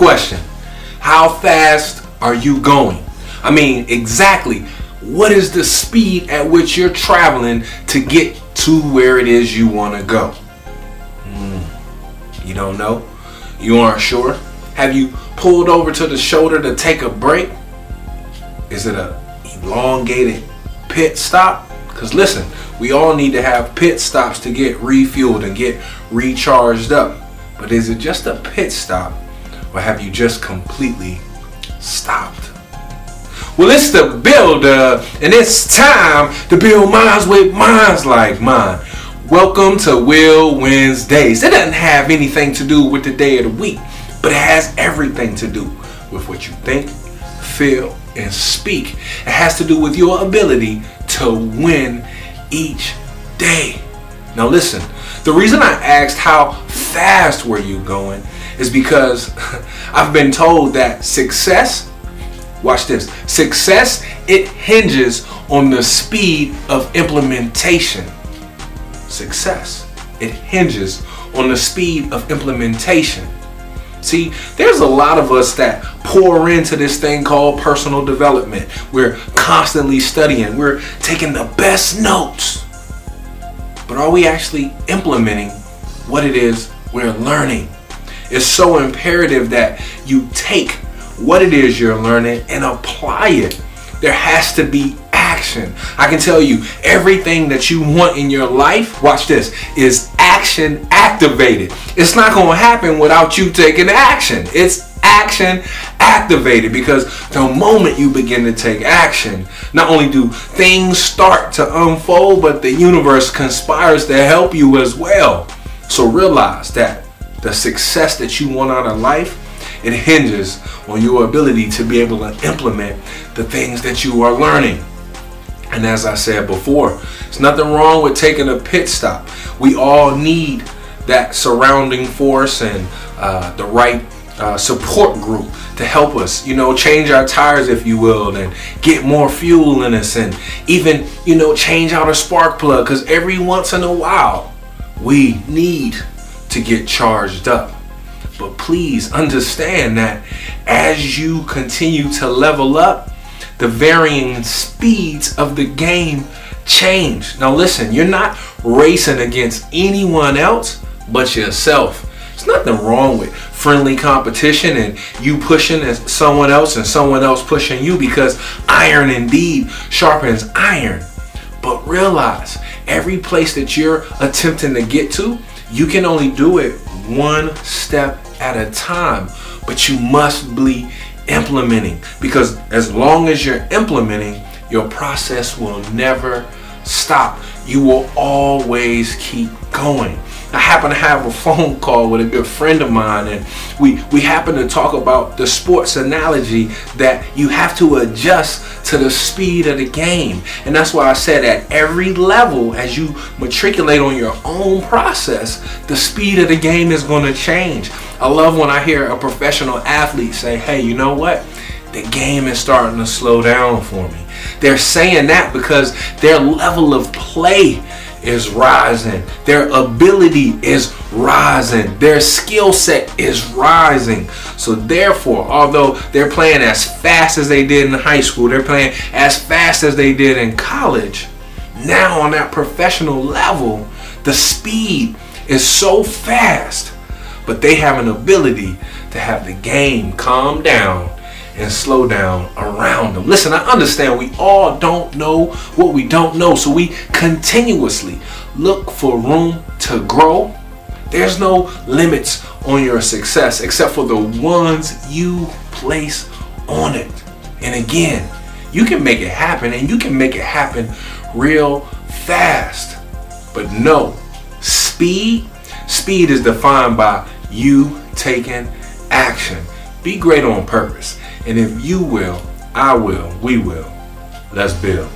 question. How fast are you going? I mean, exactly. What is the speed at which you're traveling to get to where it is you want to go? Mm, you don't know? You aren't sure? Have you pulled over to the shoulder to take a break? Is it a elongated pit stop? Because listen, we all need to have pit stops to get refueled and get recharged up. But is it just a pit stop or have you just completely stopped? Well, it's the builder, and it's time to build minds with minds like mine. Welcome to Will Winsdays. It doesn't have anything to do with the day of the week, but it has everything to do with what you think, feel, and speak. It has to do with your ability to win each day. Now, listen, the reason I asked how fast were you going is because I've been told that success, watch this, success, it hinges on the speed of implementation. Success, it hinges on the speed of implementation. See, there's a lot of us that pour into this thing called personal development. We're constantly studying, we're taking the best notes. But are we actually implementing what it is we're learning? It's so imperative that you take what it is you're learning and apply it. There has to be action. I can tell you, everything that you want in your life, watch this, is action activated. It's not going to happen without you taking action. It's action activated because the moment you begin to take action, not only do things start to unfold, but the universe conspires to help you as well. So realize that the success that you want out of life, it hinges on your ability to be able to implement the things that you are learning. And as I said before, there's nothing wrong with taking a pit stop. We all need that surrounding force and uh, the right uh, support group to help us, you know, change our tires, if you will, and get more fuel in us, and even, you know, change out a spark plug. Because every once in a while, we need to get charged up. But please understand that as you continue to level up, the varying speeds of the game change. Now, listen, you're not racing against anyone else but yourself. There's nothing wrong with friendly competition and you pushing as someone else and someone else pushing you because iron indeed sharpens iron. But realize every place that you're attempting to get to, you can only do it one step at a time. But you must be implementing because as long as you're implementing, your process will never stop. You will always keep going. I happen to have a phone call with a good friend of mine, and we, we happen to talk about the sports analogy that you have to adjust to the speed of the game. And that's why I said at every level, as you matriculate on your own process, the speed of the game is going to change. I love when I hear a professional athlete say, hey, you know what? The game is starting to slow down for me. They're saying that because their level of play is rising. Their ability is rising. Their skill set is rising. So therefore, although they're playing as fast as they did in high school, they're playing as fast as they did in college. Now on that professional level, the speed is so fast, but they have an ability to have the game calm down and slow down around them. Listen, I understand we all don't know what we don't know, so we continuously look for room to grow. There's no limits on your success except for the ones you place on it. And again, you can make it happen and you can make it happen real fast. But no, speed, speed is defined by you taking action. Be great on purpose. And if you will, I will, we will. Let's build.